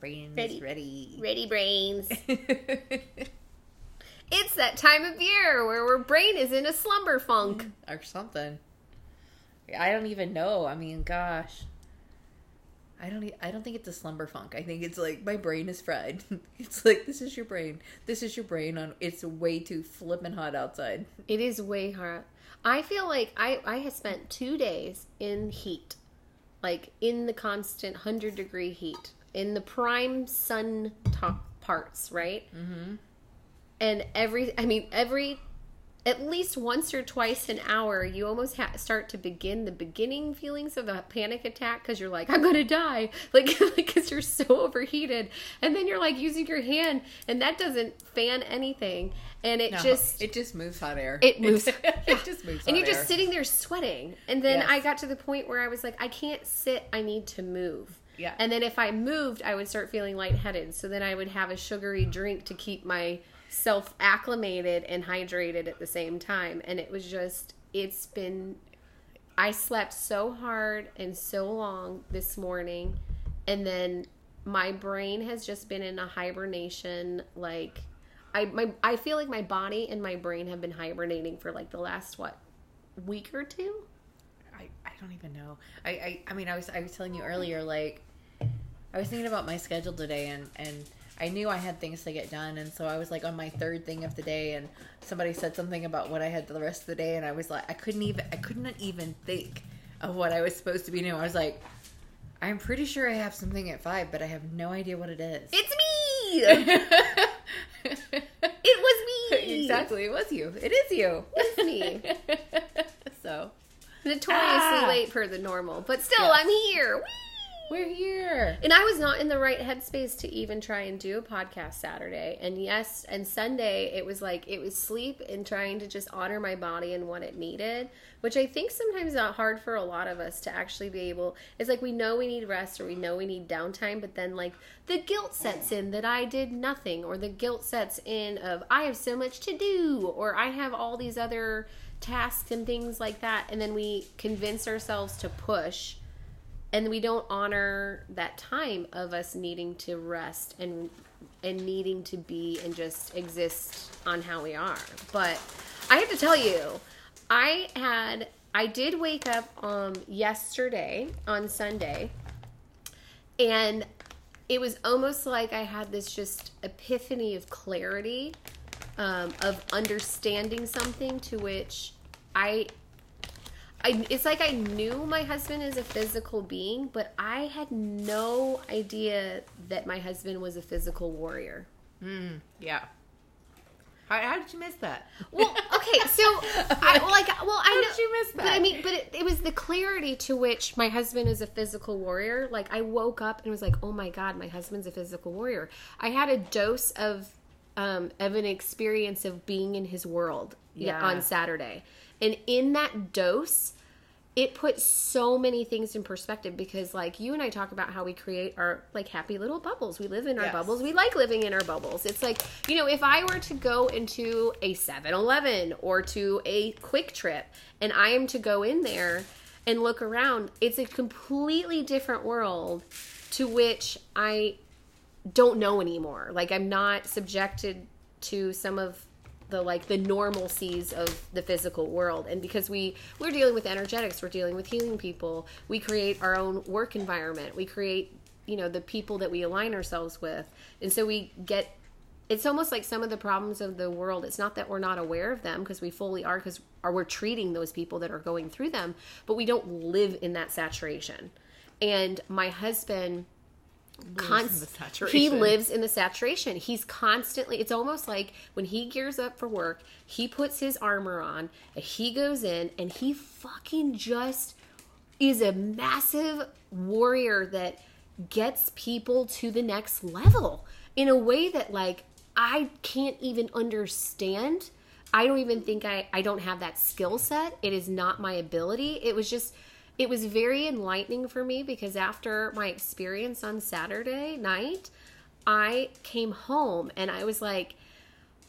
Brains Ready. ready. Ready brains. it's that time of year where our brain is in a slumber funk. Mm, or something. I don't even know. I mean, gosh. I don't. I don't think it's a slumber funk. I think it's like my brain is fried. It's like this is your brain. This is your brain on. It's way too flippin' hot outside. It is way hot. I feel like I I have spent two days in heat, like in the constant hundred degree heat, in the prime sun top parts, right? Mm-hmm. And every, I mean, every, at least once or twice an hour, you almost ha- start to begin the beginning feelings of a panic attack because you're like, I'm gonna die, like because you're so overheated, and then you're like using your hand, and that doesn't fan anything, and it No, just it just moves hot air. it moves. it Yeah. just moves. Hot air. And you're just air. sitting there sweating. And then Yes. I got to the point where I was like, I can't sit. I need to move. Yeah. And then if I moved, I would start feeling lightheaded. So then I would have a sugary drink to keep myself acclimated and hydrated at the same time. And it was just, it's been, I slept so hard and so long this morning. And then my brain has just been in a hibernation like I my I feel like my body and my brain have been hibernating for like the last what week or two. I, I don't even know. I, I I mean I was I was telling you earlier like I was thinking about my schedule today and and I knew I had things to get done and so I was like on my third thing of the day and somebody said something about what I had the rest of the day and I was like I couldn't even I couldn't even think of what I was supposed to be doing. I was like I'm pretty sure I have something at 5 but I have no idea what it is. It's me. it was me. exactly. It was you. It is you. It's me. so Notoriously Ah. late for the normal, but still Yes. I'm here. Whee! We're here. And I was not in the right headspace to even try and do a podcast Saturday. And yes, and Sunday it was like it was sleep and trying to just honor my body and what it needed, which I think sometimes is hard for a lot of us to actually be able. It's like we know we need rest or we know we need downtime, but then like the guilt sets in that I did nothing, or the guilt sets in of I have so much to do, or I have all these other tasks and things like that, and then we convince ourselves to push and we don't honor that time of us needing to rest and and needing to be and just exist on how we are. But i have to tell you i had i did wake up um yesterday on sunday and it was almost like i had this just epiphany of clarity um, of understanding something to which i I, it's like I knew my husband is a physical being, but I had no idea that my husband was a physical warrior. Mm, yeah. How, how did you miss that? Well, okay, so I like well I How know did you miss but that? I mean, but it, it was the clarity to which my husband is a physical warrior. Like I woke up and was like, oh my god, my husband's a physical warrior. I had a dose of um, of an experience of being in his world Yeah. on Saturday, and in that dose. It put so many things in perspective because, like, you and I talk about how we create our like happy little bubbles. We live in our Yes. bubbles. We like living in our bubbles. It's like, you know, if I were to go into a 7 Eleven or to a QuikTrip and I am to go in there and look around, it's a completely different world to which I don't know anymore. Like, I'm not subjected to some of the like the normalcies of the physical world. And because we we're dealing with energetics we're dealing with healing people we create our own work environment we create you know the people that we align ourselves with. And so we get it's almost like some of the problems of the world it's not that we're not aware of them because we fully are because are we're treating those people that are going through them but we don't live in that saturation. And my husband const- he lives in the saturation he's constantly it's almost like when he gears up for work he puts his armor on and he goes in and he fucking just is a massive warrior that gets people to the next level in a way that like I can't even understand. I don't even think I I don't have that skill set. It is not my ability. It was just it was very enlightening for me because after my experience on Saturday night, I came home and I was like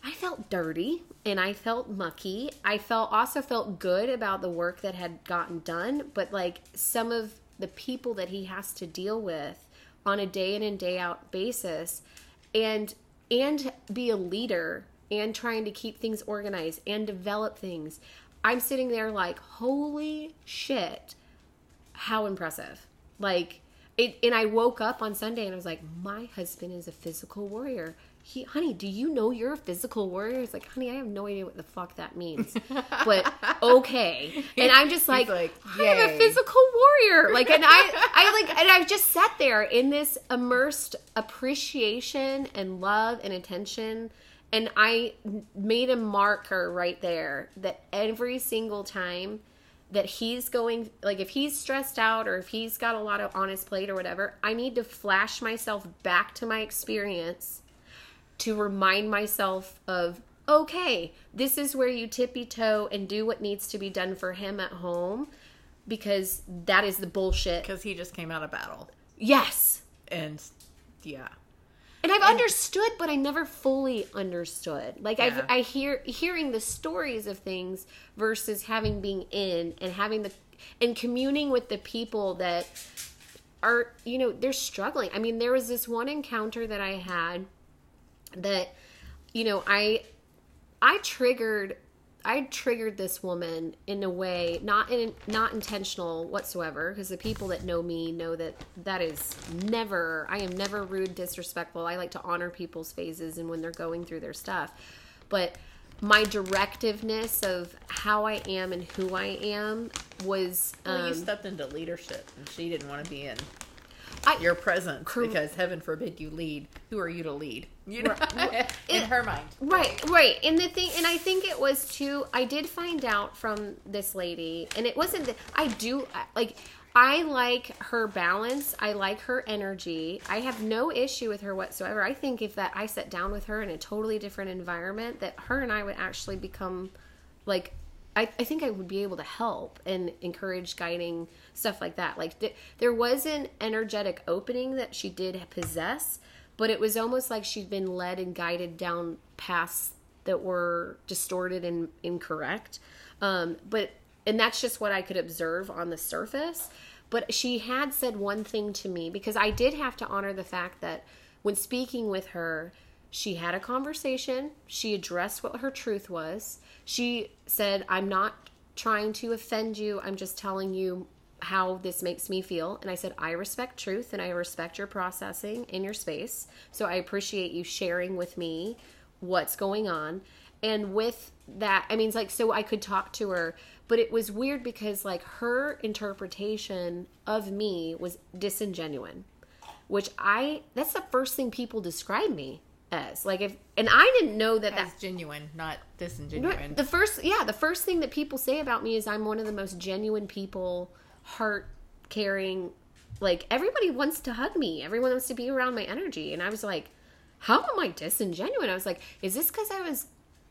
I felt dirty and I felt mucky. I felt also felt good about the work that had gotten done, but like some of the people that he has to deal with on a day in and day out basis and and be a leader and trying to keep things organized and develop things i'm sitting there like holy shit how impressive. Like it and i woke up on sunday and i was like my husband is a physical warrior. He honey do you know you're a physical warrior? It's like honey i have no idea what the fuck that means. But okay. And i'm just like, like, i'm a physical warrior. Like and i i like and i just sat there in this immersed appreciation and love and attention. And i made a marker right there that every single time that he's going like if he's stressed out or if he's got a lot of on his plate or whatever i need to flash myself back to my experience to remind myself of okay this is where you tippy toe and do what needs to be done for him at home because that is the bullshit. Because he just came out of battle, yes. And yeah, and I've understood, but I never fully understood. Like Yeah. I've I hear hearing the stories of things versus having being in and having the and communing with the people that are you know they're struggling. I mean, there was this one encounter that I had that you know I I triggered I triggered this woman in a way not in not intentional whatsoever because the people that know me know that that is never I am never rude disrespectful. I like to honor people's phases and when they're going through their stuff. But my directiveness of how I am and who I am was well, you um, stepped into leadership, and she didn't want to be in I, your presence Cor- because heaven forbid you lead. Who are you to lead? You know, in It- her mind, Right, right. And the thing, and I think it was too, I did find out from this lady, and it wasn't that I do, like, I like her balance. I like her energy. I have no issue with her whatsoever. I think if that I sat down with her in a totally different environment, that her and I would actually become like I, I think I would be able to help and encourage guiding stuff like that. Like th- there was an energetic opening that she did possess, but it was almost like she'd been led and guided down paths that were distorted and incorrect. Um, but and that's just what I could observe on the surface. But she had said one thing to me because I did have to honor the fact that when speaking with her, she had a conversation. She addressed what her truth was. She said, I'm not trying to offend you. I'm just telling you how this makes me feel. And I said, I respect truth and I respect your processing in your space. So I appreciate you sharing with me what's going on. And with that, I mean, it's like, so I could talk to her, but it was weird because, like, her interpretation of me was disingenuous which I that's the first thing people describe me as. Like if and I didn't know that that That's genuine, not disingenuous. the first yeah, the first thing that people say about me is I'm one of the most genuine people, heart caring. Like everybody wants to hug me. Everyone wants to be around my energy and I was like, how am I disingenuous? I was like, is this cuz I was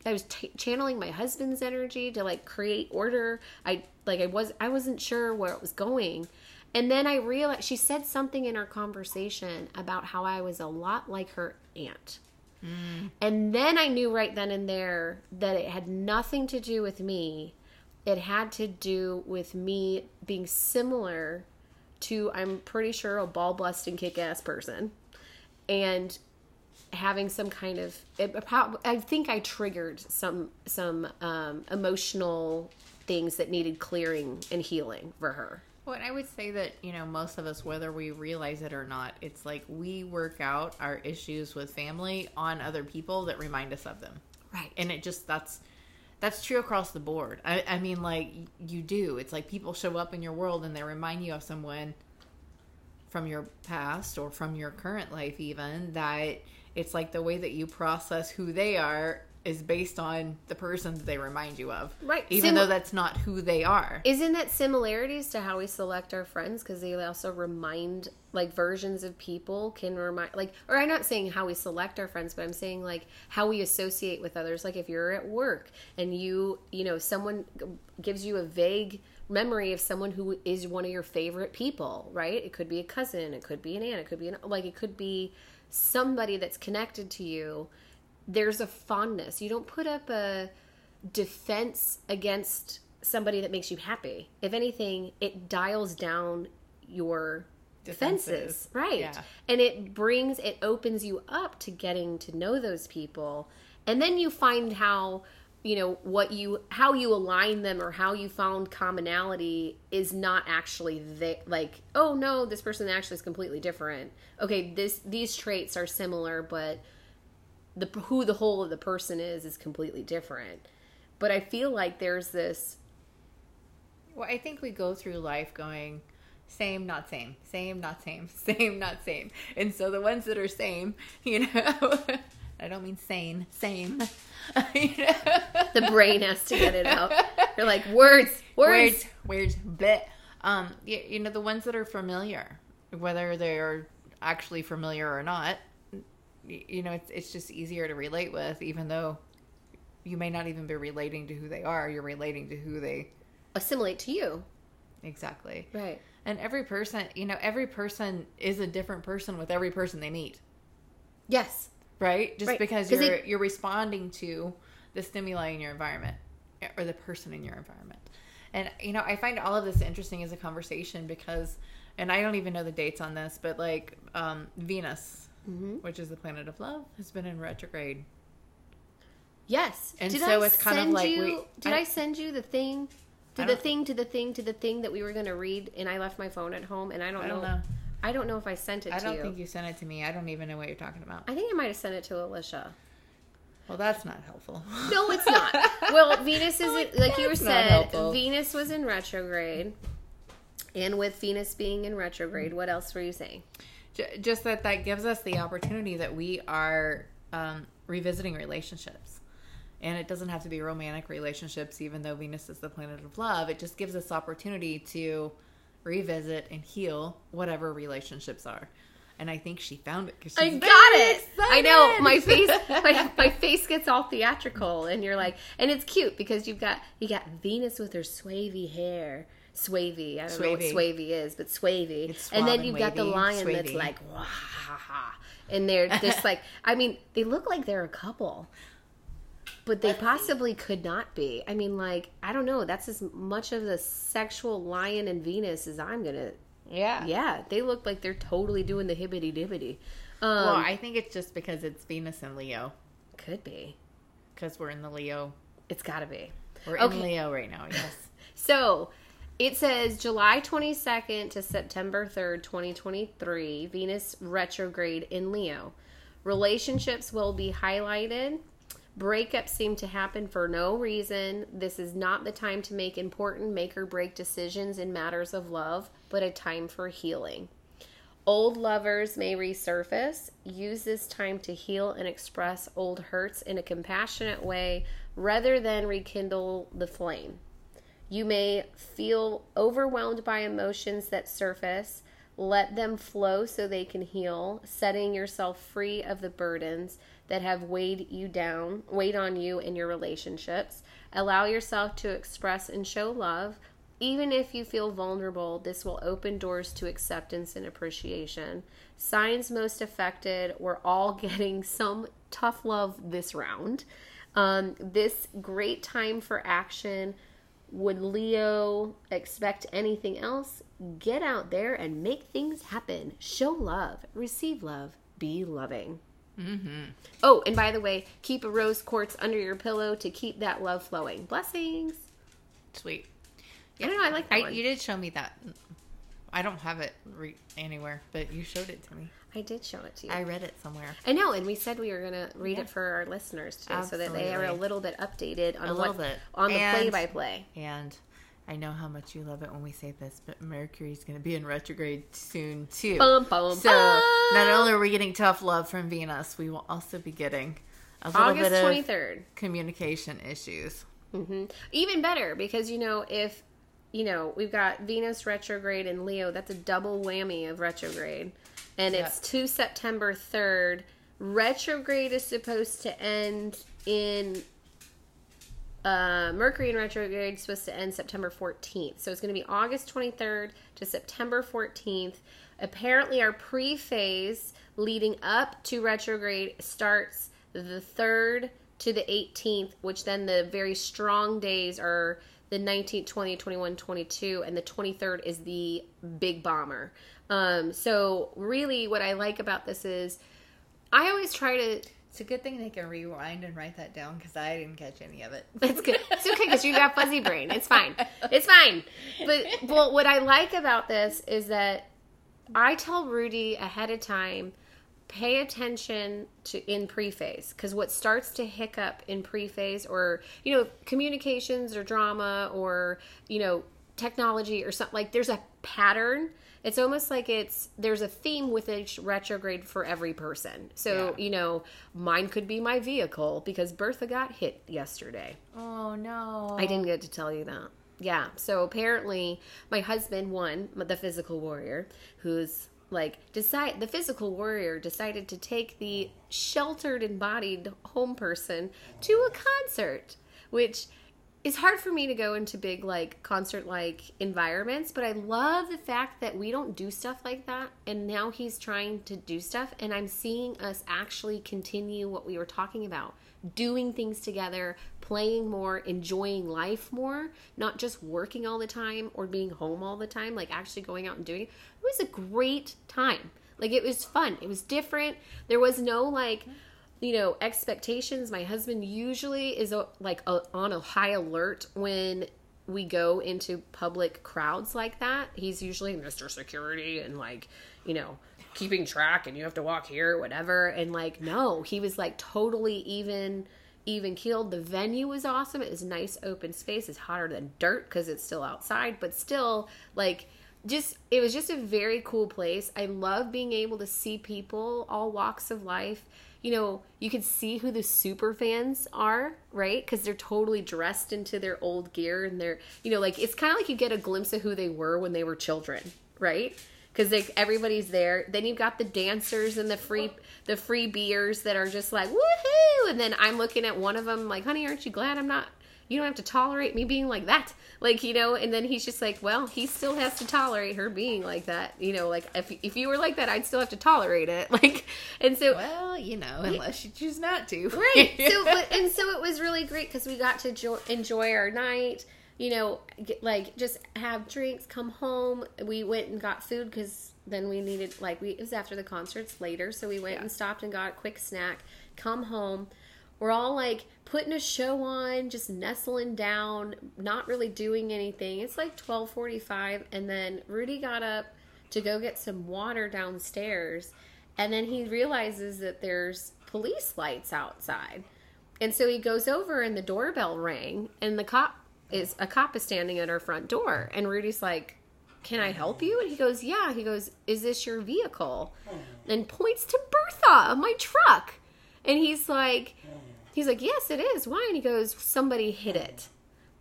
I was t- channeling my husband's energy to like create order. I like I was I wasn't sure where it was going. And then I realized she said something in our conversation about how I was a lot like her aunt. And then I knew right then and there that it had nothing to do with me. It had to do with me being similar to, I'm pretty sure, a ball busting kick ass person. And having some kind of it, I think I triggered some some um, emotional things that needed clearing and healing for her. Well, and I would say that, you know, most of us, whether we realize it or not, it's like we work out our issues with family on other people that remind us of them. Right. And it just, that's, that's true across the board. I, I mean, like, you do. It's like people show up in your world and they remind you of someone from your past or from your current life, even, that it's like the way that you process who they are is based on the person that they remind you of. Right. Even Sim- though that's not who they are. Isn't that similarities to how we select our friends? Because they also remind, like, versions of people can remind, like, or I'm not saying how we select our friends, but I'm saying, like, how we associate with others. Like, if you're at work and you, you know, someone gives you a vague memory of someone who is one of your favorite people, right? It could be a cousin, it could be an aunt, it could be, an, like, it could be somebody that's connected to you. There's a fondness. You don't put up a, defense against somebody that makes you happy. If anything, it dials down your defenses, right? Yeah. And it brings it opens you up to getting to know those people, and then you find how you know what you how you align them or how you found commonality is not actually they like oh no this person actually is completely different okay this these traits are similar but the who the whole of the person is is completely different but i feel like there's this Well, I think we go through life going same, not same, same, not same, same, not same. And so the ones that are same, you know, I don't mean sane, same. you know? the brain has to get it out you're like words words, words, words, but um, you, you know the ones that are familiar, whether they are actually familiar or not, you know, it's it's just easier to relate with, even though you may not even be relating to who they are. You're relating to who they assimilate to you exactly. right And every person, you know, every person is a different person with every person they meet, yes right? Just Right. because 'Cause you're it- you're responding to the stimuli in your environment or the person in your environment. And you know, I find all of this interesting as a conversation because and I don't even know the dates on this, but like um Venus, Mm-hmm. which is the planet of love, has been in retrograde. Yes. And did so I it's kind of like you, we- did I- I, send you the thing to the thing to the thing to the thing that we were going to read and I left my phone at home and I don't, I don't know, know. I don't know if I sent it I to don't you. think you sent it to me. I don't even know what you're talking about. I think I might have sent it to Alicia. Well, that's not helpful. No, it's not. well, Venus is Like, like you said. Venus was in retrograde, and with Venus being in retrograde, what else were you saying? J- just that that gives us the opportunity that we are um, revisiting relationships. And it doesn't have to be romantic relationships even though venus is the planet of love. It just gives us opportunity to revisit and heal whatever relationships are. And i think she found it because I got it. I know. My face. My, my face gets all theatrical, and you're like, and it's cute because you've got you got Venus with her swavy hair, swavy. I don't know what Swavy. swavy is, but swavy. And then you've and got the lion that's like, wah, ha, ha. and they're just like, I mean, they look like they're a couple. But they possibly could not be. I mean, like, I don't know. That's as much of the sexual lion and Venus as I'm gonna yeah yeah, they look like they're totally doing the hibbity dibbity. Um, well i think it's just because it's venus and leo could be. because we're in the leo It's got to be. we're Okay. in leo right now yes So it says July 22nd to September 3rd, 2023, Venus retrograde in Leo. Relationships will be highlighted. Breakups seem to happen for no reason. This is not the time to make important make or break decisions in matters of love, but a time for healing. Old lovers may resurface. Use this time to heal and express old hurts in a compassionate way rather than rekindle the flame. You may feel overwhelmed by emotions that surface. Let them flow so they can heal, setting yourself free of the burdens that have weighed you down, weighed on you in your relationships. Allow yourself to express and show love. Even if you feel vulnerable, this will open doors to acceptance and appreciation. Signs most affected, we're all getting some tough love this round. Um, this great time for action. Would Leo expect anything else? Get out there and make things happen. Show love, receive love, be loving. mm-hmm. Oh, and by the way, keep a rose quartz under your pillow to keep that love flowing. Blessings. sweet I don't know. I like that I, one. you did show me that i don't have it re- anywhere but you showed it to me I did show it to you. i read it somewhere I know, and we said we were gonna read Yeah. it for our listeners too, so that they are a little bit updated on A what bit. on the And- play by play. And I know how much you love it when we say this, but Mercury's going to be in retrograde soon too. Bum bum so bum. not only are we getting tough love from Venus, we will also be getting a little August bit twenty of communication issues. hmm Even better because you know if you know we've got Venus retrograde in Leo, that's a double whammy of retrograde, and it's to September third. Retrograde is supposed to end in uh, Mercury in retrograde is supposed to end September 14th. So it's going to be August 23rd to September 14th. Apparently, our pre phase leading up to retrograde starts the 3rd to the 18th, which then the very strong days are the 19th, 20th, 21, 22, and the 23rd is the big bomber. Um, so really, what I like about this is, I always try to. It's a good thing they can rewind and write that down because I didn't catch any of it. That's good. It's okay because you got fuzzy brain. It's fine. It's fine. But well, what I like about this is that I tell Rudy ahead of time, pay attention to in pre-phase because what starts to hiccup in pre-phase or you know communications or drama or you know technology or something like there's a pattern it's almost like it's there's a theme with each retrograde for every person so Yeah. you know mine could be my vehicle because bertha got hit yesterday Oh no! I didn't get to tell you that. Yeah. So apparently, my husband won the physical warrior, who's like decide the physical warrior decided to take the sheltered embodied home person to a concert, which is hard for me to go into big like concert like environments, but I love the fact that we don't do stuff like that and now he's trying to do stuff and I'm seeing us actually continue what we were talking about. Doing things together, playing more, enjoying life more, not just working all the time or being home all the time, like actually going out and doing it. It was a great time. Like it was fun. It was different. There was no like you know expectations. My husband usually is uh, like uh, on a high alert when we go into public crowds like that. He's usually mr security and like you know keeping track and you have to walk here whatever. And like no he was like totally even even keeled. The venue was awesome. It was nice open space. It's hotter than dirt because it's still outside but still like just it was just a very cool place. I love being able to see people all walks of life you know you can see who the super fans are right? Because they're totally dressed into their old gear and they're you know like it's kind of like you get a glimpse of who they were when they were children right? Because like everybody's there. Then you've got the dancers and the free the free beers that are just like woohoo! And then i'm looking at one of them like honey aren't you glad i'm not you don't have to tolerate me being like that. Like you know and then he's just like well he still has to tolerate her being like that. You know like if, if you were like that i'd still have to tolerate it. Like and so Well, you know, unless you choose not to. right. So but and so it was really great because we got to jo- enjoy our night you know get, like just have drinks come home. We went and got food because then we needed like we it was after the concerts later so we went Yeah. and stopped and got a quick snack come home. We're all like putting a show on just nestling down not really doing anything it's like 12:45 and then Rudy got up to go get some water downstairs and then he realizes that there's police lights outside and so he goes over and the doorbell rang and the cop is a cop is standing at our front door and Rudy's like can I help you? And he goes, Yeah. He goes, Is this your vehicle? And points to Bertha, my truck. And he's like, He's like, Yes, it is. Why? And he goes, Somebody hit it.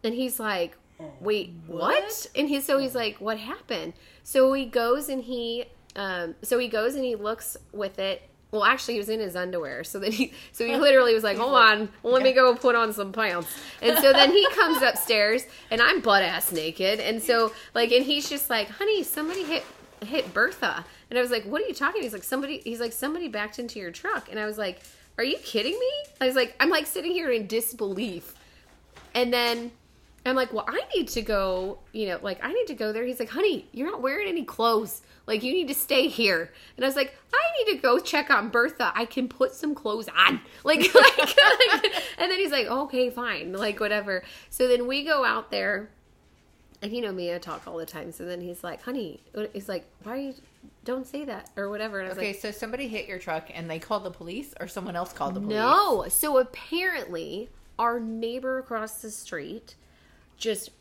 And he's like, Wait, what? What? And he's so he's like, What happened? So he goes and he um so he goes and he looks with it. Well, actually, he was in his underwear. So then he, so he literally was like, "Hold on, let me go put on some pants." And so then he comes upstairs, and I'm butt ass naked. And so, like, and he's just like, "Honey, somebody hit hit Bertha." And I was like, "What are you talking?" He's like, "Somebody." He's like, "Somebody backed into your truck." And I was like, "Are you kidding me?" I was like, "I'm like sitting here in disbelief." And then I'm like, well, I need to go, you know, like I need to go there. He's like, honey, you're not wearing any clothes. Like you need to stay here. And I was like, I need to go check on Bertha. I can put some clothes on. Like, like, like and then he's like, okay, fine, like whatever. So then we go out there, and you know me, I talk all the time. So then he's like, honey, he's like, why are you? Don't say that or whatever. And I was Okay, like, so somebody hit your truck and they called the police, or someone else called the police. No. So apparently, our neighbor across the street just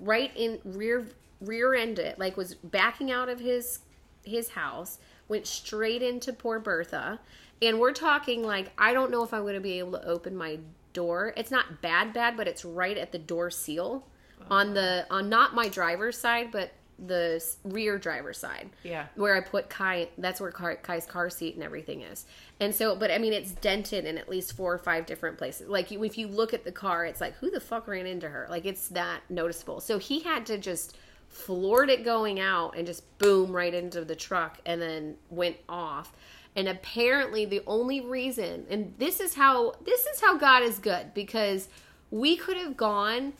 right in rear rear ended, like was backing out of his his house, went straight into poor Bertha, and we're talking like I don't know if I'm going to be able to open my door. It's not bad, bad, but it's right at the door seal oh, on the on not my driver's side, but the rear driver's side Yeah. where I put Kai. That's where Kai, Kai's car seat and everything is. And so, but I mean, it's dented in at least four or five different places. Like if you look at the car, it's like who the fuck ran into her? Like it's that noticeable. So he had to just floored it going out and just boom right into the truck and then went off. And apparently, the only reason, and this is how this is how God is good because we could have gone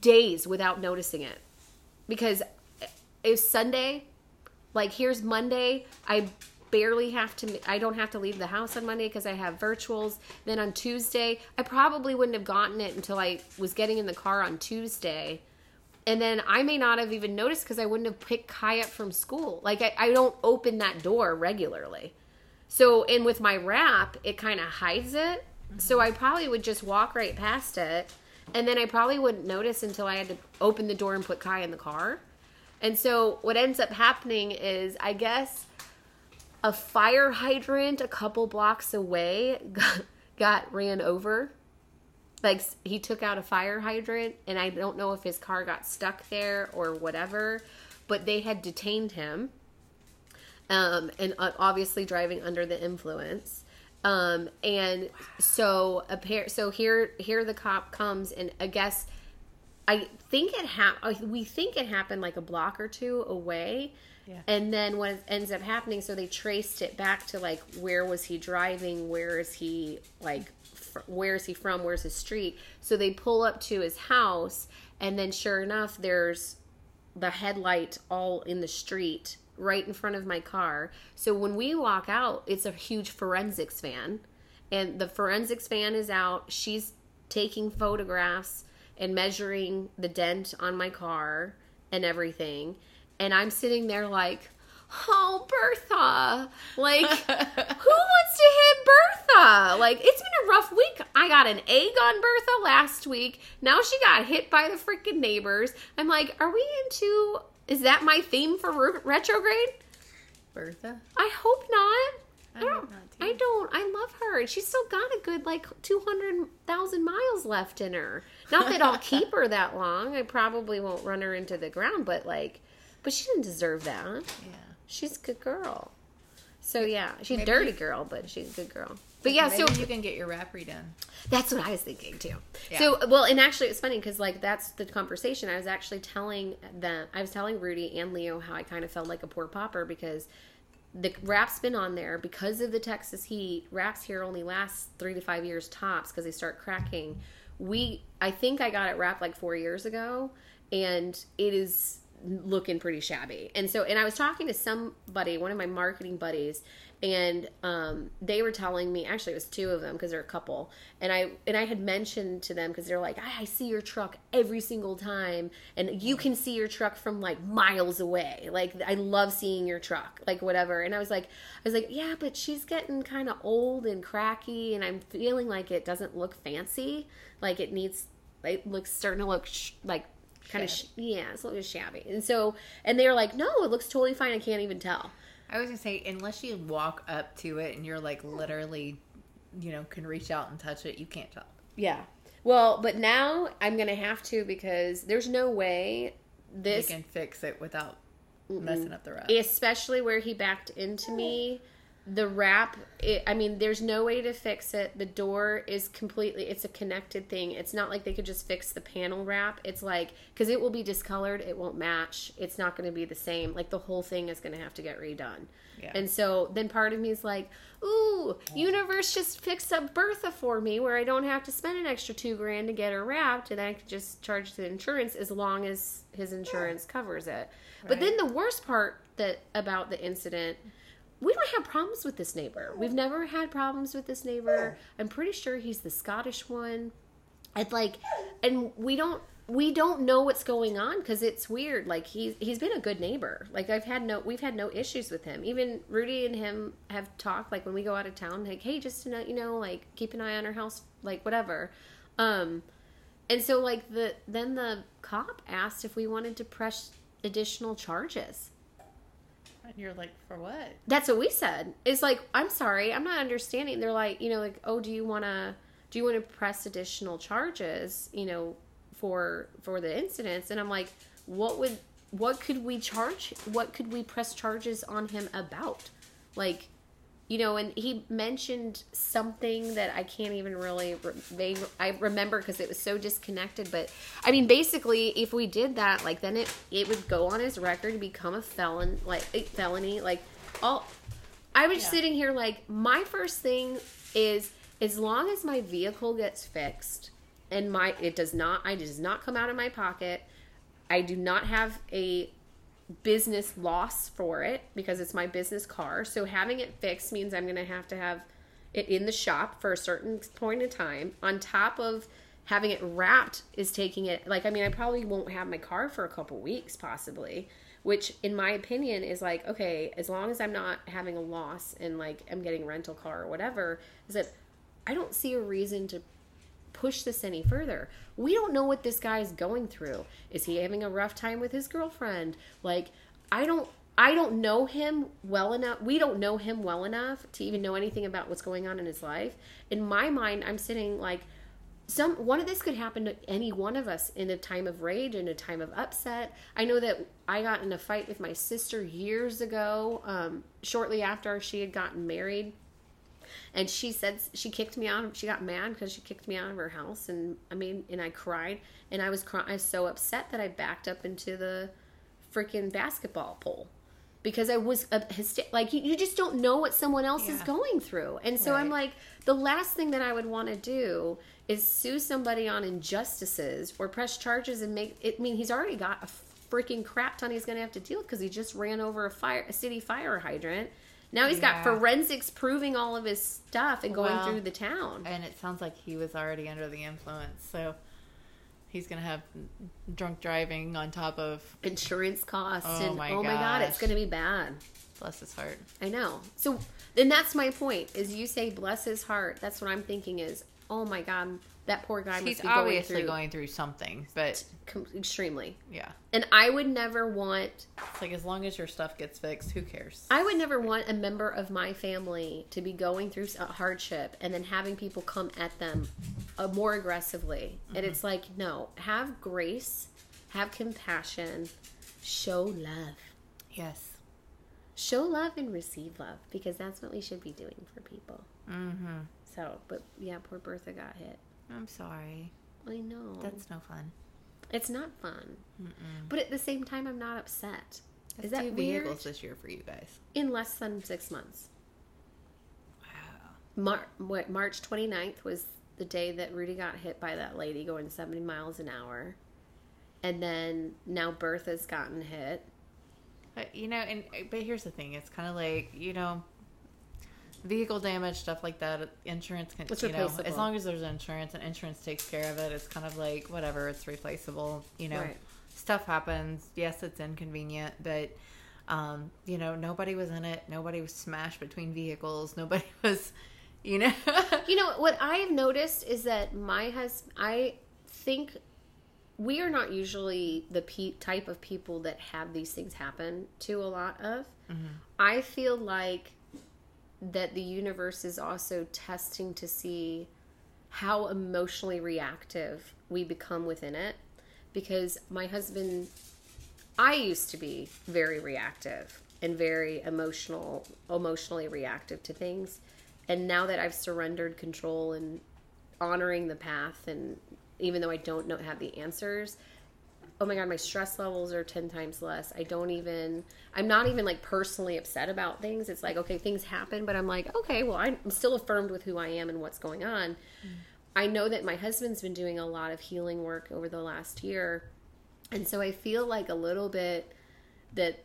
days without noticing it because it Sunday Like here's Monday, I barely have to I don't have to leave the house on Monday because I have virtuals. Then on Tuesday, I probably wouldn't have gotten it until I was getting in the car on Tuesday. And then I may not have even noticed because I wouldn't have picked Kai up from school. Like I, I don't open that door regularly. So, and with my wrap, it kind of hides it. So I probably would just walk right past it. And then I probably wouldn't notice until I had to open the door and put Kai in the car. And so what ends up happening is, I guess, a fire hydrant a couple blocks away got, got ran over. Like he took out a fire hydrant, and I don't know if his car got stuck there or whatever, but they had detained him um, and uh, obviously driving under the influence. Um, and so appar- so here here the cop comes and I guess I think it happened. We think it happened like a block or two away. Yeah. And then what ends up happening, so they traced it back to like where was he driving? Where is he like? Fr- where is he from? Where's his street? So they pull up to his house, and then sure enough, there's the headlight all in the street right in front of my car. So when we walk out, it's a huge forensics van. And the forensics van is out. She's taking photographs and measuring the dent on my car and everything. And I'm sitting there like, oh, Bertha. Like, who wants to hit Bertha? Like, it's been a rough week. I got an egg on Bertha last week. Now she got hit by the freaking neighbors. I'm like, are we into. Is that my theme for re- retrograde? Bertha. I hope not. I I don't. I don't. I love her. and She's still got a good like two hundred thousand miles left in her. Not that I'll keep her that long. I probably won't run her into the ground, but like, but she didn't deserve that. Yeah. She's a good girl. So yeah, she's a Maybe- dirty girl, but she's a good girl. But yeah, Maybe so you can get your wrap redone. that's what I was thinking too. Yeah. So, well, and actually, it's funny because like that's the conversation. I was actually telling them, I was telling Rudy and Leo how I kind of felt like a poor popper because the wrap's been on there because of the Texas heat. Wraps here only last three to five years tops because they start cracking. We, I think I got it wrapped like four years ago, and it is looking pretty shabby. And so, and I was talking to somebody, one of my marketing buddies, and um, they were telling me actually it was two of them because they're a couple and i and i had mentioned to them because they're like I, I see your truck every single time and you can see your truck from like miles away. Like i love seeing your truck like whatever. And i was like i was like yeah but she's getting kind of old and cracky and i'm feeling like it doesn't look fancy. Like it needs it looks starting to look sh- like kind of sh- yeah it's a little shabby. And so and they were like no it looks totally fine. I can't even tell I was gonna say, unless you walk up to it and you're like literally, you know, can reach out and touch it, you can't tell. Yeah. Well, but now I'm gonna have to because there's no way this, you can fix it without messing up the wrap. especially where he backed into me. The wrap, it, I mean, there's no way to fix it. The door is completely, it's a connected thing. It's not like they could just fix the panel wrap. It's like, because it will be discolored, it won't match. It's not going to be the same. Like the whole thing is going to have to get redone. Yeah. And so then part of me is like, ooh, universe just fixed up Bertha for me where I don't have to spend an extra two grand to get her wrapped and I can just charge the insurance as long as his insurance covers it. right. But then the worst part that about the incident, we don't have problems with this neighbor. We've never had problems with this neighbor. I'm pretty sure he's the Scottish one. And like and we don't we don't know what's going on because it's weird. Like he's he's been a good neighbor. Like I've had no we've had no issues with him. Even Rudy and him have talked like when we go out of town, like hey, just to know you know like keep an eye on our house, like whatever. Um, and so like the then the cop asked if we wanted to press additional charges. And you're like, for what? That's what we said. It's like, I'm sorry, I'm not understanding. They're like, you know, like, oh, do you want to, do you want to press additional charges, you know, for for the incidents? And I'm like, what would, what could we charge? What could we press charges on him about? Like, you know, and he mentioned something that I can't even really re- I remember because it was so disconnected. But I mean, basically, if we did that, like then it it would go on his record, to become a felon, like a felony. Like all, I was Yeah. sitting here like my first thing is as long as my vehicle gets fixed and my it does not, I does not come out of my pocket. I do not have a business loss for it because it's my business car. So having it fixed means I'm going to have to have it in the shop for a certain point in time. On top of having it wrapped is taking it like I mean I probably won't have my car for a couple weeks possibly, which in my opinion is like okay, as long as I'm not having a loss and like I'm getting a rental car or whatever, is that I don't see a reason to push this any further. We don't know what this guy is going through. Is he having a rough time with his girlfriend? Like, I don't I don't know him well enough. We don't know him well enough to even know anything about what's going on in his life. In my mind, I'm sitting like some one of this could happen to any one of us in a time of rage in a time of upset i know that i got in a fight with my sister years ago um, shortly after she had gotten married and she said she kicked me out she got mad because she kicked me out of her house and i mean and i cried. And i was crying i was so upset that i backed up into the freaking basketball pole because i was a hyster- like you, you just don't know what someone else is going through. And so i'm like the last thing that i would want to do is sue somebody on injustices or press charges and make it I mean he's already got a freaking crap ton he's going to have to deal with because he just ran over a fire a city fire hydrant now he's got forensics proving all of his stuff and going Well, through the town. And it sounds like he was already under the influence, so he's gonna have drunk driving on top of Insurance costs Oh and my oh my god, it's going to be bad. bless his heart. I know. So then that's my point. Is you say bless his heart. That's what I'm thinking. Is oh my god, that poor guy He's must be obviously going going through something, but com- extremely. yeah, And I would never want it's like as long as your stuff gets fixed, who cares? I would never want a member of my family to be going through a hardship and then having people come at them uh, more aggressively. And it's like, no, have grace, have compassion, show love. Yes. Show love and receive love because that's what we should be doing for people. Mm-hmm. So, but yeah, poor Bertha got hit. I'm sorry. I know. That's no fun. it's not fun. Mm-mm. But at the same time, I'm not upset. That's Is that two weird? vehicles this year for you guys? In less than six months. Wow. Mar- what, March 29th was the day that Rudy got hit by that lady going 70 miles an hour. And then now Bertha's gotten hit. But you know, and but here's the thing: it's kind of like you know, vehicle damage stuff like that. Insurance can, It's you know, as long as there's insurance and insurance takes care of it, it's kind of like whatever. It's replaceable. You know, Right. stuff happens. Yes, it's inconvenient, but um, you know, nobody was in it. Nobody was smashed between vehicles. Nobody was, you know. You know, what I've noticed is that my husband, I think we are not usually the pe- type of people that have these things happen to a lot of. I feel like that the universe is also testing to see how emotionally reactive we become within it. Because my husband I used to be very reactive and very emotional emotionally reactive to things. And now that I've surrendered control and honoring the path and even though I don't know have the answers oh my god my stress levels are 10 times less. I don't even i'm not even like personally upset about things. It's like okay things happen but i'm like okay well i'm still affirmed with who i am and what's going on. Mm. I know that my husband's been doing a lot of healing work over the last year and so i feel like a little bit that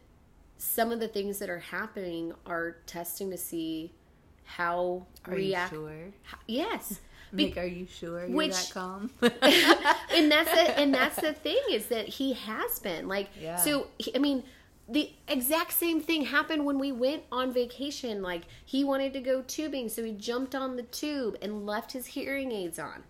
some of the things that are happening are testing to see how Are react you sure? yes Be- Nick, are you sure you're which- that calm? and that's the and that's the thing is that he has been like Yeah. so he, i mean the exact same thing happened when we went on vacation like he wanted to go tubing so he jumped on the tube and left his hearing aids on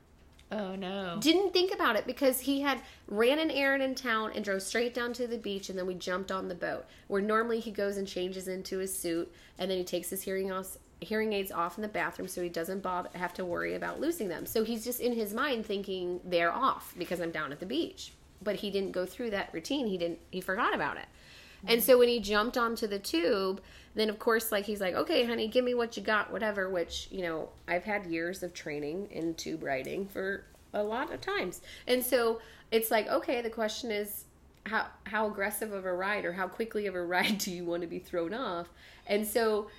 oh no. didn't think about it because he had ran an errand in town and drove straight down to the beach and then we jumped on the boat where normally he goes and changes into his suit and then he takes his hearing off hearing aids off in the bathroom so he doesn't have to worry about losing them so he's just in his mind thinking they're off because i'm down at the beach but he didn't go through that routine he didn't he forgot about it and so when he jumped onto the tube, then of course, like he's like, okay, honey, give me what you got, whatever. Which you know, I've had years of training in tube riding for a lot of times, and so it's like, okay, the question is, how how aggressive of a ride or how quickly of a ride do you want to be thrown off? And so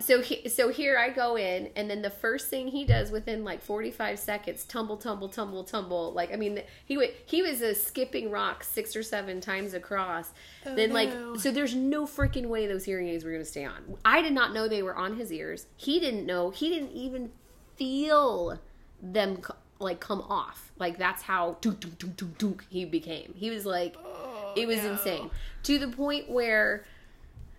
so he, so here I go in, and then the first thing he does within like forty five seconds, tumble, tumble, tumble, tumble. Like I mean, he went, he was a skipping rocks six or seven times across. Oh, then like, no. so there's no freaking way those hearing aids were going to stay on. I did not know they were on his ears. He didn't know. He didn't even feel them like come off. Like that's how dunk, dunk, dunk, dunk, dunk he became. He was like, oh, it was no. insane to the point where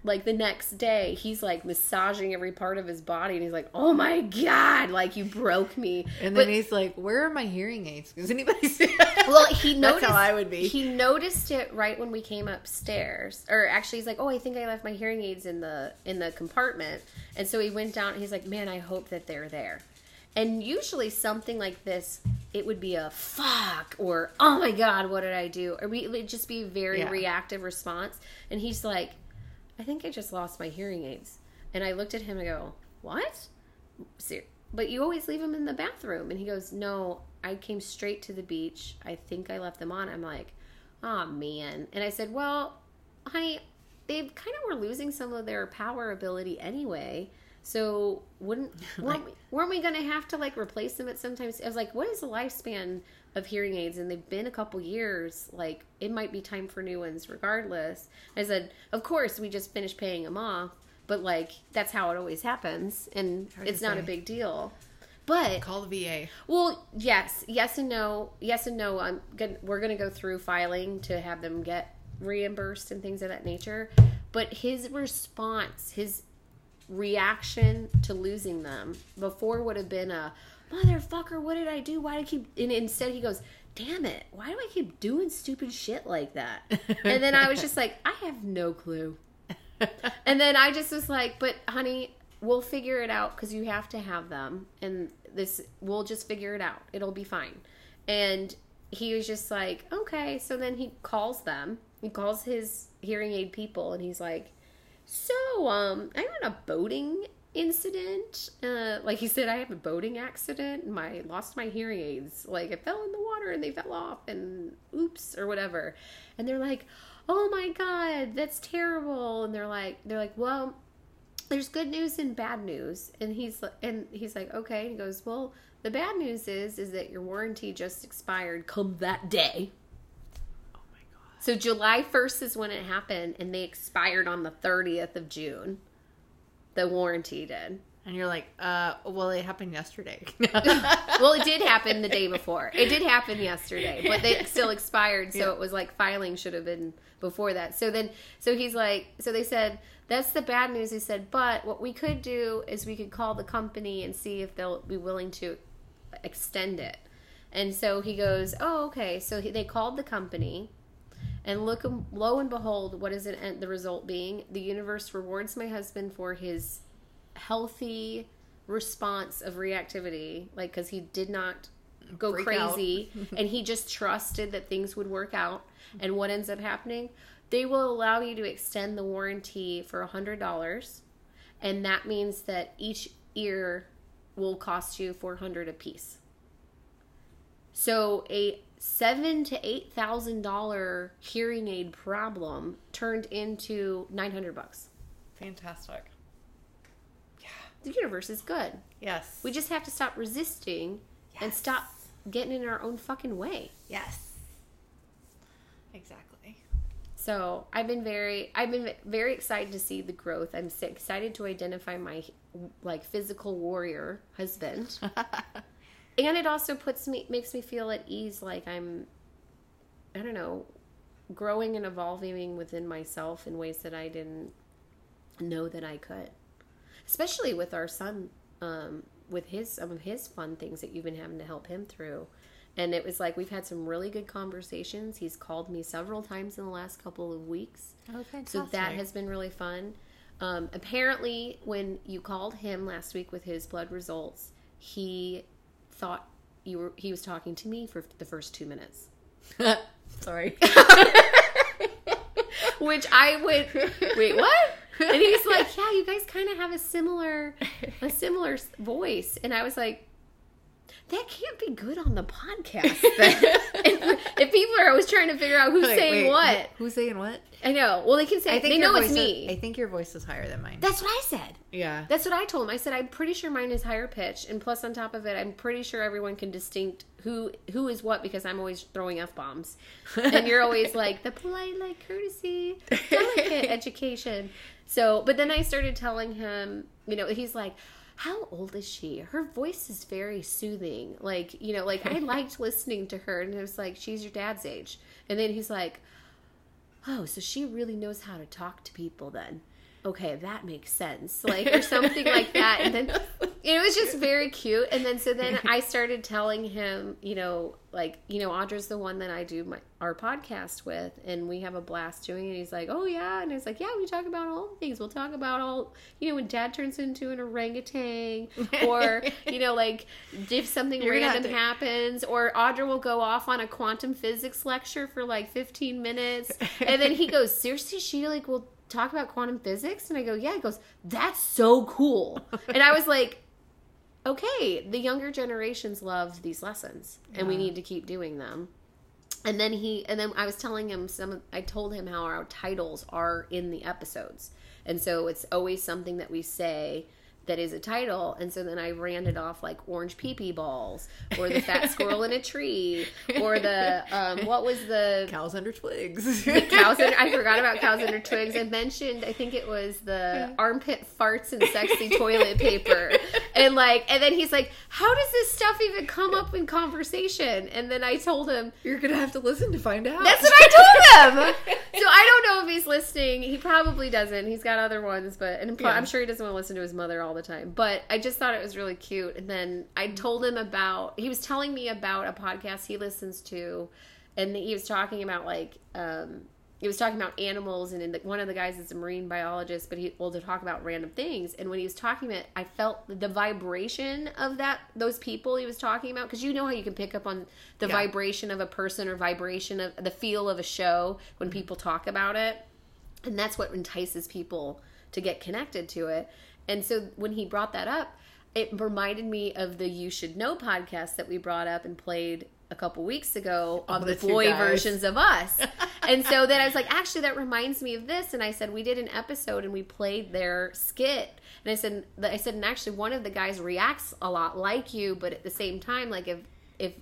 like the next day he's like massaging every part of his body and he's like oh my god like you broke me And But- then he's like, "Where are my hearing aids? Does anybody see?" well he That's noticed how I would be. he noticed it right when we came upstairs or actually he's like oh i think i left my hearing aids in the in the compartment and so he went down he's like man i hope that they're there and usually something like this it would be a fuck or oh my god what did i do or we, it would just be a very Yeah. reactive response and he's like i think i just lost my hearing aids. And i looked at him and go what? But you always leave them in the bathroom. And he goes no i came straight to the beach. I think i left them on. I'm like oh man. And i said well honey they kind of were losing some of their power ability anyway so wouldn't weren't, we, weren't we gonna have to like replace them at sometimes i was like what is the lifespan of hearing aids and they've been a couple years like it might be time for new ones regardless i said of course we just finished paying them off but like that's how it always happens and Hard it's not a big deal but Call the VA. well, yes, yes and no, yes and no. I'm good. We're gonna go through filing to have them get reimbursed and things of that nature. But his response, his reaction to losing them before would have been a motherfucker. What did I do? Why did I keep? And instead, he goes, "Damn it! Why do I keep doing stupid shit like that?" and then I was just like, I have no clue. And then I just was like, but honey, we'll figure it out because you have to have them. And this, we'll just figure it out. It'll be fine. And he was just like, okay. So then he calls them. He calls his hearing aid people and he's like, so, um, I had a boating incident. Uh, like he said, I had a boating accident and my lost my hearing aids. Like I fell in the water and they fell off and oops or whatever. And they're like, oh my god, that's terrible. And they're like, they're like, well, there's good news and bad news. And he's and he's like, okay. He goes, well, the bad news is is that your warranty just expired come that day. So July 1st is when it happened, and they expired on the 30th of June. The warranty did. And you're like, uh, well, it happened yesterday. Well, it did happen the day before. It did happen yesterday, but they still expired. So Yeah. it was like filing should have been before that. So then, so he's like, so they said, that's the bad news. He said, but what we could do is we could call the company and see if they'll be willing to extend it. And so he goes, oh, okay. So he, they called the company. And look, um, lo and behold, what is it? end- The result being the universe rewards my husband for his healthy response of reactivity, like because he did not go Freak crazy and he just trusted that things would work out. And what ends up happening? They will allow you to extend the warranty for a hundred dollars, and that means that each ear will cost you four hundred a piece. So a seven to eight thousand dollar hearing aid problem turned into nine hundred bucks. Fantastic. Yeah. The universe is good. Yes. We just have to stop resisting and stop getting in our own fucking way. Yes. Exactly. So I've been very, I've been very excited to see the growth. I'm excited to identify my like physical warrior husband, and it also puts me, makes me feel at ease. Like I'm, I don't know, growing and evolving within myself in ways that I didn't know that I could. Especially with our son, um, with his some of his fun things that you've been having to help him through. And it was like we've had some really good conversations. He's called me several times in the last couple of weeks. Oh, So that has been really fun. Um, apparently, when you called him last week with his blood results, he thought you were he was talking to me for the first two minutes, Sorry. which I would wait what? And he's like, "Yeah, you guys kind of have a similar a similar voice," and I was like, that can't be good on the podcast. If, if people are always trying to figure out who's Wait, saying wait, what, Who's saying what? I know. Well, they can say they know it's me. Is, I think your voice is higher than mine. That's what I said. yeah. That's what I told him. I said I'm pretty sure mine is higher pitched, and plus on top of it, I'm pretty sure everyone can distinct who who is what because I'm always throwing f bombs, and you're always like the polite, like courtesy, delicate education. So, but then I started telling him, you know, he's like. How old is she? Her voice is very soothing. Like, you know, like I liked listening to her and it was like, she's your dad's age. And then he's like, oh, so she really knows how to talk to people then. Okay, that makes sense. Like, or something like that. And then it was just very cute. And then, so then I started telling him, you know, like, you know, Audra's the one that I do my, our podcast with, and we have a blast doing it. He's like, oh, yeah. And it's like, yeah, we talk about all things. We'll talk about all, you know, when dad turns into an orangutan, or, you know, like if something You're random to- happens, or Audra will go off on a quantum physics lecture for like 15 minutes. And then he goes, seriously, she like will talk about quantum physics? And I go, yeah. He goes, that's so cool. And I was like, okay, the younger generations love these lessons, and we need to keep doing them. And then he, and then I was telling him some. I told him how our titles are in the episodes, and so it's always something that we say that is a title. And so then I ran it off like orange pee pee balls, or the fat squirrel in a tree, or the um, what was the Cows under twigs. cows under, I forgot about cows under twigs. I mentioned I think it was the armpit farts and sexy toilet paper. And like and then he's like, How does this stuff even come up in conversation? And then I told him You're gonna have to listen to find out. that's what I told him. So I don't know if he's listening. He probably doesn't. He's got other ones, but and Yeah. I'm sure he doesn't want to listen to his mother all the time. But I just thought it was really cute. And then I told him about. He was telling me about a podcast he listens to, and he was talking about like. um he was talking about animals, and in the, one of the guys is a marine biologist, but he will to talk about random things. And when he was talking about, it, I felt the vibration of that those people he was talking about because you know how you can pick up on the Yeah. vibration of a person or vibration of the feel of a show when people talk about it and that's what entices people to get connected to it and so when he brought that up it reminded me of the you should know podcast that we brought up and played a couple weeks ago of the the boy versions of us. And so then i was like actually that reminds me of this. And i said we did an episode and we played their skit. And i said i said and actually one of the guys reacts a lot like you but at the same time like if if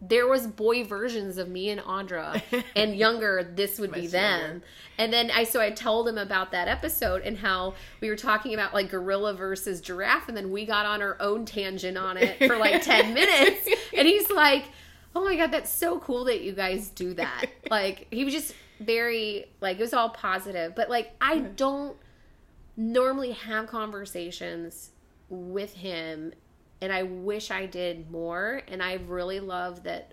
there was boy versions of me and Audra and younger this would be them. younger. and then I so I told him about that episode and how we were talking about like gorilla versus giraffe and then we got on our own tangent on it for like 10 minutes. And he's like oh my god that's so cool that you guys do that like he was just very like it was all positive but like I don't normally have conversations with him and I wish I did more and I really love that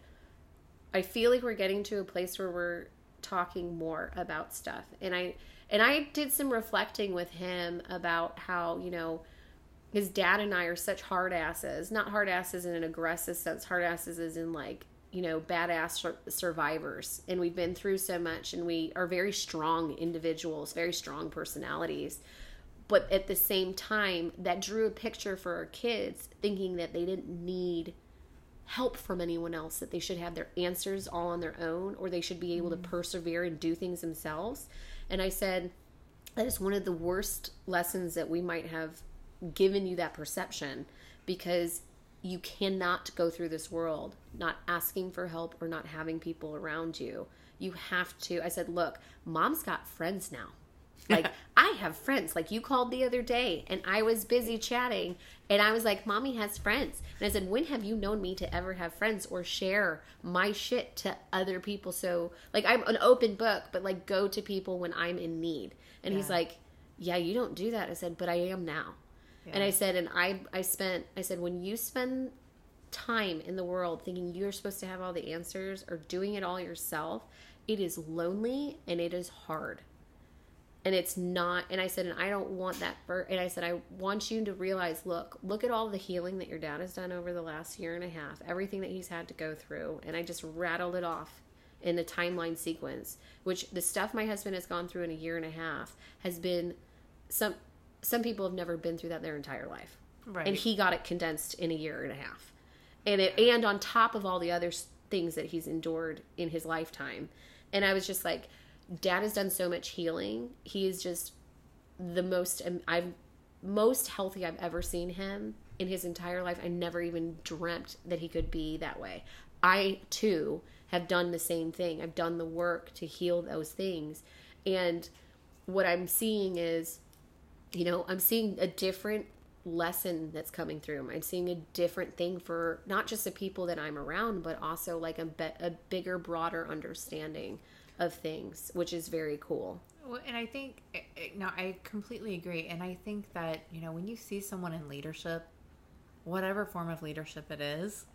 I feel like we're getting to a place where we're talking more about stuff. And I and I did some reflecting with him about how, you know, his dad and I are such hard asses. Not hard asses in an aggressive sense, hard asses as in like, you know, badass survivors. And we've been through so much and we are very strong individuals, very strong personalities. But at the same time, that drew a picture for our kids thinking that they didn't need help from anyone else that they should have their answers all on their own or they should be able to mm-hmm. persevere and do things themselves and i said that is one of the worst lessons that we might have given you that perception because you cannot go through this world not asking for help or not having people around you you have to i said look mom's got friends now like I have friends. Like you called the other day and I was busy chatting and I was like, Mommy has friends. And I said, When have you known me to ever have friends or share my shit to other people? So like I'm an open book, but like go to people when I'm in need. And he's Yeah. like, Yeah, you don't do that. I said, But I am now. And I said, and I I spent I said, when you spend time in the world thinking you're supposed to have all the answers or doing it all yourself, it is lonely and it is hard. And it's not and i said and i don't want that for and i said i want you to realize look look at all the healing that your dad has done over the last year and a half everything that he's had to go through. And i just rattled it off in the timeline sequence which the stuff my husband has gone through in a year and a half has been some some people have never been through that their entire life. Right. and he got it condensed in a year and a half and it and on top of all the other things that he's endured in his lifetime. And i was just like dad has done so much healing. He is just the most i've most healthy i've ever seen him in his entire life. I never even dreamt that he could be that way. I too have done the same thing. I've done the work to heal those things. And what i'm seeing is you know i'm seeing a different lesson that's coming through i'm seeing a different thing for not just the people that i'm around but also like a, be- a bigger broader understanding of things which is very cool Well, and I think eh, eh, no, I completely agree. And I think that you know when you see someone in leadership, whatever form of leadership it is,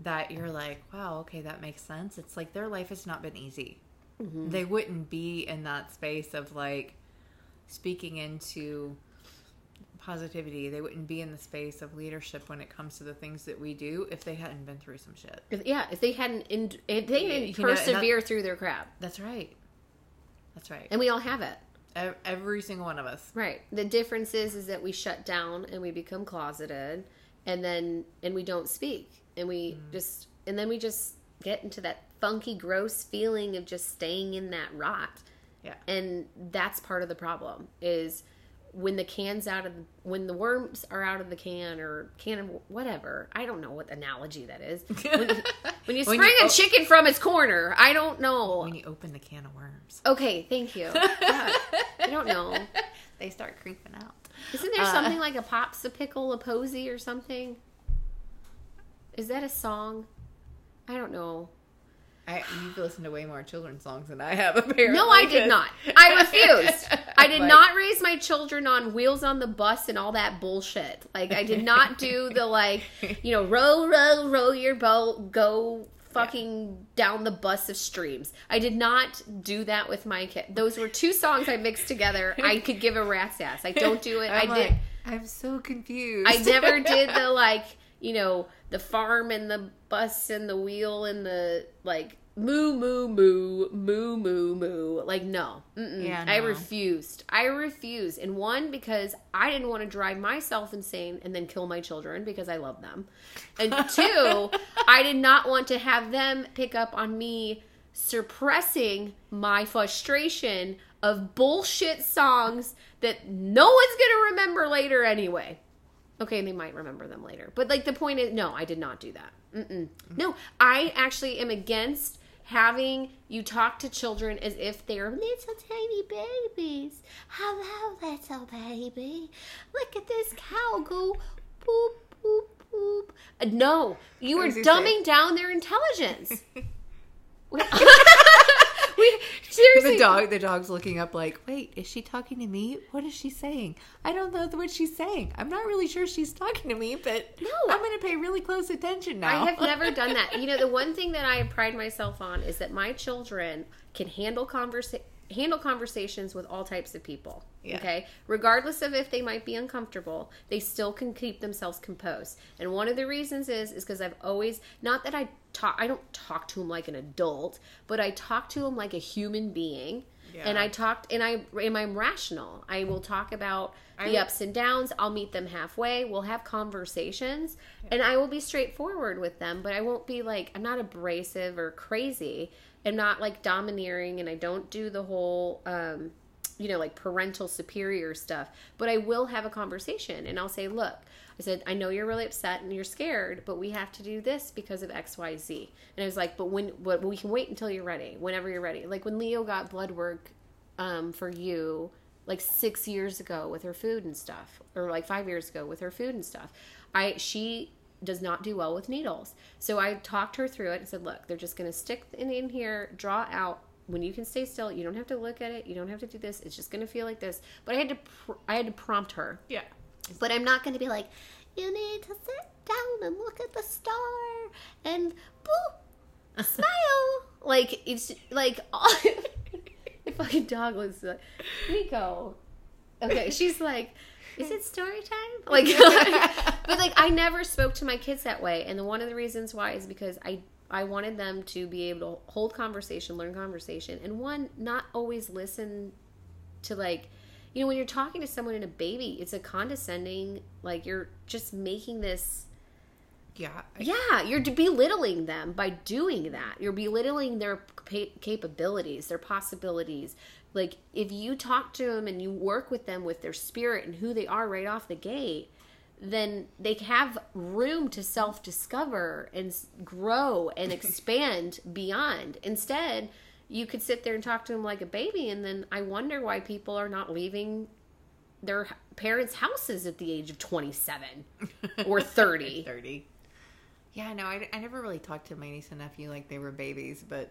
that you're like, wow, okay, that makes sense. It's like their life has not been easy. They wouldn't be in that space of like speaking into positivity. They wouldn't be in the space of leadership when it comes to the things that we do if they hadn't been through some shit. if, yeah if they hadn't in, if they didn't You know, that- persevere through their crap That's right. That's right. and we all have it Every single one of us. Right. The difference is is that we shut down and we become closeted and then and we don't speak and we mm. just and then we just get into that funky gross feeling of just staying in that rot. Yeah. And that's part of the problem is when the can's out of when the worms are out of the can or can of whatever. I don't know what analogy that is. When, when you When spring you- a chicken from its corner, I don't know. When you open the can of worms, Okay, thank you. I don't know. they start creeping out. Isn't there Uh, something like a popsicle, a posy, or something? Is that a song? I don't know. I, you've listened to way more children's songs than I have, apparently. No, I did not. I refused. I did But- not raise my children on wheels on the bus and all that bullshit. Like I did not do the like, you know, row, row, row your boat, go fucking down the bus of streams. I did not do that with my kid. Those were two songs I mixed together. I could give a rat's ass. I don't do it. I'm I like, did. I'm so confused. I never did the like, you know, the farm and the bus and the wheel and the like moo moo moo moo moo moo. Like no. Yeah, I refused. I refused. And one because I didn't want to drive myself insane and then kill my children because I love them. And two, I did not want to have them pick up on me suppressing my frustration of bullshit songs that no one's gonna remember later anyway. Okay, they might remember them later. But like the point is, no, I did not do that. Mm-mm. No, I actually am against having you talk to children as if they're little tiny babies. Hello, little baby. Look at this cow go boop boop boop. No, you are does he say? dumbing down their intelligence. we, seriously the dog, the dog's looking up like, wait, is she talking to me? What is she saying? I don't know what she's saying. I'm not really sure she's talking to me, but No. I'm going to pay really close attention now. I have never done that. You know, the one thing that I pride myself on is that my children can handle conversa- handle conversations with all types of people. Yeah. Okay, regardless of if they might be uncomfortable, they still can keep themselves composed. And one of the reasons is is because I've always not that I talk I don't talk to them like an adult, but I talk to them like a human being. And I talked, and I am I'm rational. I will talk about the I- ups and downs. I'll meet them halfway. We'll have conversations, and I will be straightforward with them. But I won't be like I'm not abrasive or crazy. I'm not like domineering, and I don't do the whole, um, you know, like parental superior stuff. But I will have a conversation, and I'll say, look. I said, I know you're really upset and you're scared, but we have to do this because of X, Y, Z. And I was like, but when, but we can wait until you're ready, whenever you're ready. Like when Leo got blood work um, for you, like six years ago with her food and stuff, or like five years ago with her food and stuff. I she does not do well with needles, so I talked her through it and said, look, they're just going to stick it in here, draw out. When you can stay still, you don't have to look at it. You don't have to do this. It's just going to feel like this. But I had to, pr- I had to prompt her yeah. but I'm not going to be like, you need to sit down and look at the star and boo, smile. like it's like all, the fucking dog was like, Nico. Okay, she's like, is it story time? Like, but like I never spoke to my kids that way, and the, one of the reasons why is because I I wanted them to be able to hold conversation, learn conversation, and one not always listen to like you know when you're talking to someone in a baby it's a condescending like you're just making this Yeah. I- Yeah, you're belittling them by doing that. You're belittling their pa- capabilities, their possibilities. Like if you talk to them and you work with them with their spirit and who they are right off the gate, then they have room to self-discover and grow and expand beyond. Instead, you could sit there and talk to them like a baby and then I wonder why people are not leaving their parents' houses at the age of 27 or 30. 30. Yeah, no, I, I never really talked to my niece and nephew like they were babies, but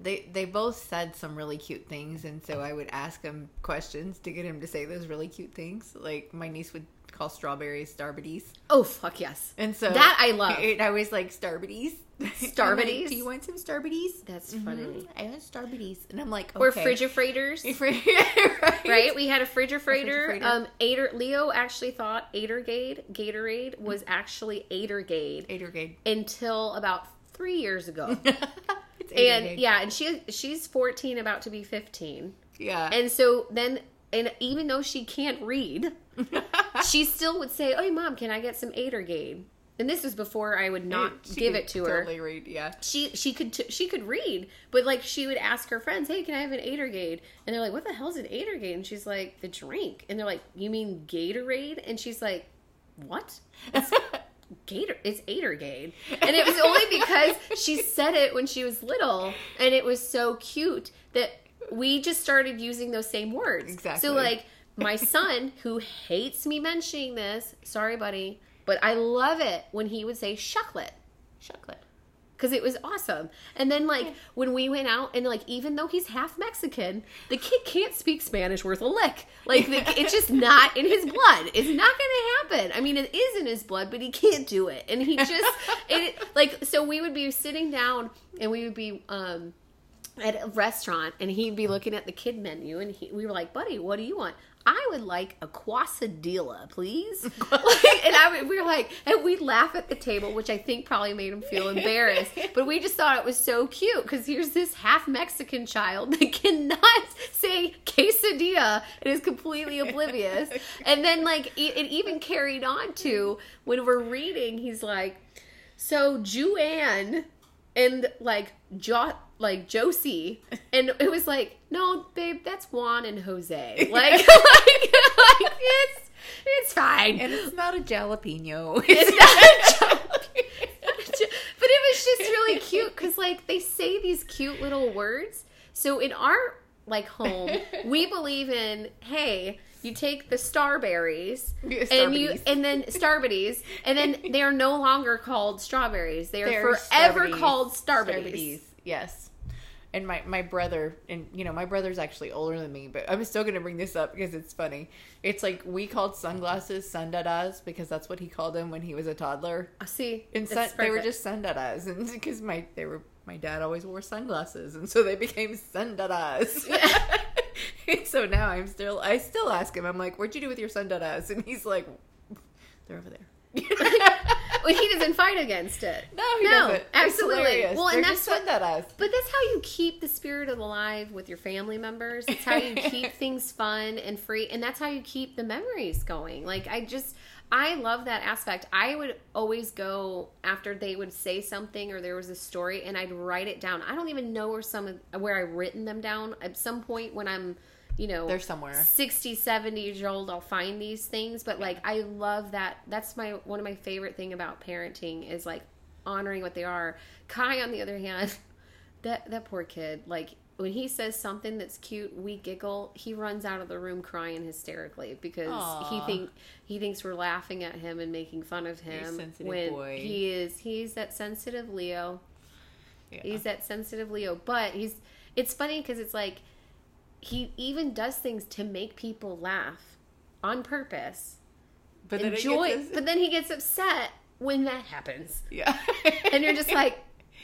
they they both said some really cute things, and so I would ask them questions to get him to say those really cute things. Like my niece would call strawberries starbiddies, Oh fuck yes. and so That I love. And I was like starbiddies, Starbiddies? Do you want some starbiddies? That's funny. Mhm, I want starbiddies, and I'm like, Or okay. fridgafrators. right? Right, we had a fridgafrator. Um, Ader Leo actually thought Adergade, Gatorade, was actually Adergade Adergade. until about three years ago. it's and yeah, and she she's fourteen, about to be fifteen, yeah, and so then, and even though she can't read, she still would say, "Oh, mom, can I get some Adergade?" And this was before I would not She give it to her. Totally read, yeah. she she could t- she could read, but like she would ask her friends, "Hey, can I have an Adergade?" And they're like, "What the hell's an Adergade?" And she's like, "The drink." And they're like, "You mean Gatorade?" And she's like, "What?" Gator it's Adergade. And it was only because she said it when she was little and it was so cute that we just started using those same words. Exactly. So like my son who hates me mentioning this, sorry buddy, but I love it when he would say chocolate. Chocolate. Cause it was awesome. And then like when we went out and like even though he's half Mexican, the kid can't speak Spanish worth a lick. Like the, it's just not in his blood. It's not gonna happen. I mean, it is in his blood, but he can't do it. And he just it like so we would be sitting down and we would be um at a restaurant and he'd be looking at the kid menu and he, we were like, buddy, what do you want? I would like a quesadilla, please. Like, and I we were like, and we'd laugh at the table, which I think probably made him feel embarrassed. But we just thought it was so cute because here's this half Mexican child that cannot say quesadilla and is completely oblivious. And then like it, it even carried on to when we're reading, he's like, so Juan and like jo- like Josie, and it was like, no, babe, that's Juan and Jose. Like, like, like it's it's fine. And it's not a jalapeno. It's not a joke. but it was just really cute because like they say these cute little words. So in our like home, we believe in hey. You take the starberries Yeah, and you and then starberries and then they are no longer called strawberries. They are They're forever called starberries. Starbiddies, Yes. And my, my brother, and you know, my brother's actually older than me, but I'm still going to bring this up because it's funny. It's like we called sunglasses sundadas because that's what he called them when he was a toddler. I see. And sun, they were just sundadas, and because my they were my dad always wore sunglasses, and so they became sundadas. and so now I'm still I still ask him, I'm like, "What'd you do with your sundadas?" And he's like, "They're over there." well, he doesn't fight against it. No, he No, doesn't. Absolutely. Well, and They're that's just what-. But that's how you keep the spirit alive with your family members. It's how you keep things fun and free, and that's how you keep the memories going. Like I just, I love that aspect. I would always go after they would say something or there was a story, and I'd write it down. I don't even know where some of, where I've written them down. At some point when I'm, you know, They're somewhere. 60 70 years old i'll find these things. But like i love that. That's my one of my favorite thing about parenting is like honoring what they are. Kai on the other hand that that poor kid like when he says something that's cute we giggle he runs out of the room crying hysterically because he think he thinks we're laughing at him and making fun of him sensitive when boy. he is he's that sensitive leo. Yeah. He's that sensitive Leo, but he's it's funny because it's like he even does things to make people laugh on purpose. but then Enjoy, gets- but then he gets upset when that happens, yeah, and you're just like,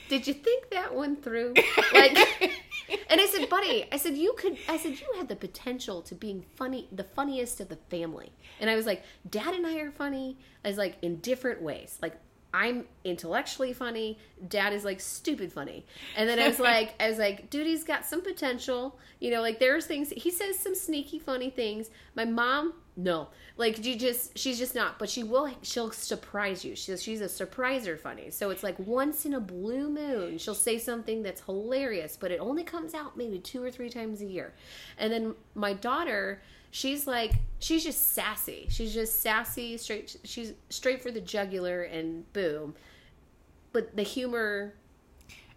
"Did you think that one through?" Like, and I said, "Buddy, I said you could. I said you had the potential to being funny, the funniest of the family." And I was like, "Dad and I are funny as like in different ways, like." I'm intellectually funny. Dad is like stupid funny. And then I was like, I was like, dude, he's got some potential. You know, like there's things he says some sneaky funny things. My mom no, like you just she's just not. But she will. She'll surprise you. She's she's a surpriser funny. So it's like once in a blue moon, she'll say something that's hilarious, but it only comes out maybe two or three times a year. And then my daughter, she's like she's just sassy. She's just sassy, straight. She's straight for the jugular and boom. But the humor,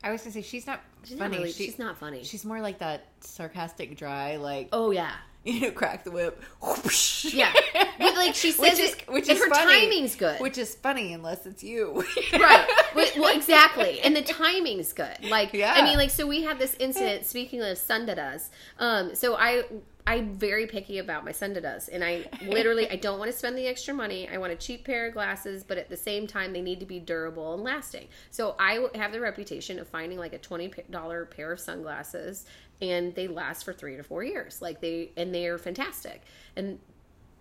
I was gonna say she's not she's funny. not really. She- she's not funny. She's more like that sarcastic, dry, like oh yeah. you know, crack the whip. Yeah. But like she says which is it- which is her funny, timing's good. Which is funny unless it's you, right well, exactly and the timing's good like Yeah. i mean like so we had this incident speaking of sundadas um so i i'm very picky about my sundadas and i literally i don't want to spend the extra money. I want a cheap pair of glasses but at the same time they need to be durable and lasting. So i have the reputation of finding like a $20 pair of sunglasses and they last for three to four years. Like they and they're fantastic. And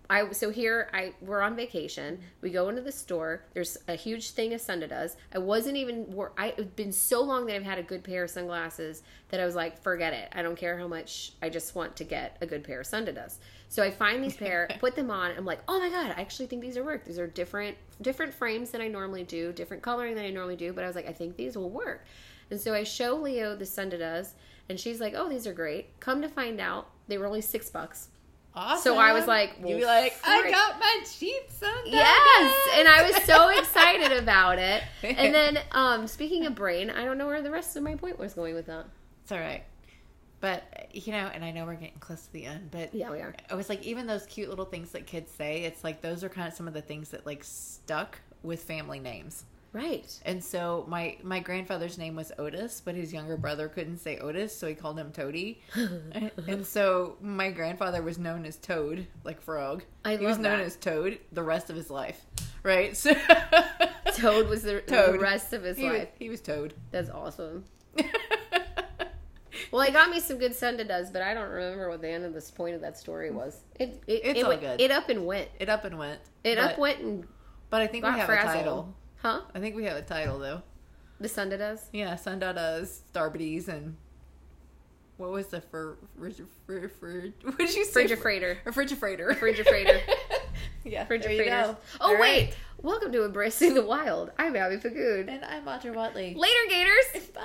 I so here I we're on vacation. We go into the store. There's a huge thing of Sundadas. I wasn't even. I it's been so long that I've had a good pair of sunglasses that I was like, forget it. I don't care how much. I just want to get a good pair of Sundadas. So I find these pair, put them on. I'm like, oh my god, I actually think these are work. These are different different frames than I normally do, different coloring than I normally do. But I was like, I think these will work. And so I show Leo the Sundadas, and she's like, oh, these are great. Come to find out, they were only six bucks. Awesome. So I was like, you'd be well, like, I got my sheets on. Yes, and I was so excited about it. And then, um, speaking of brain, I don't know where the rest of my point was going with that. It's all right. But you know, and I know we're getting close to the end, but Yeah, we are. I was like, even those cute little things that kids say, it's like those are kind of some of the things that like stuck with family names. Right. And so my my grandfather's name was Otis, but his younger brother couldn't say Otis, so he called him Toady. and, so my grandfather was known as Toad, like frog. I he was known that. as Toad the rest of his life, right? So Toad was the, Toad. the rest of his he was, life. he was Toad. That's awesome. Well, I got me some good Sundadas, but I don't remember what the end of this point of that story was. It it, It's it, all went- good. it up and went. it up and went. It but, up went and But I think we have a title. Huh? I think we have a title though. The Sundadas? Yeah, Sundadas, Starbiddies, and what was the for for for, for what did you say? Fridgafrator. Refrigerator. Refrigerator. yeah, there Fridgafrators. Oh, All wait. right. Welcome to Embracing the Wild. I'm Abby Fagood. And I'm Audra Watley. Later, Gators! Bye.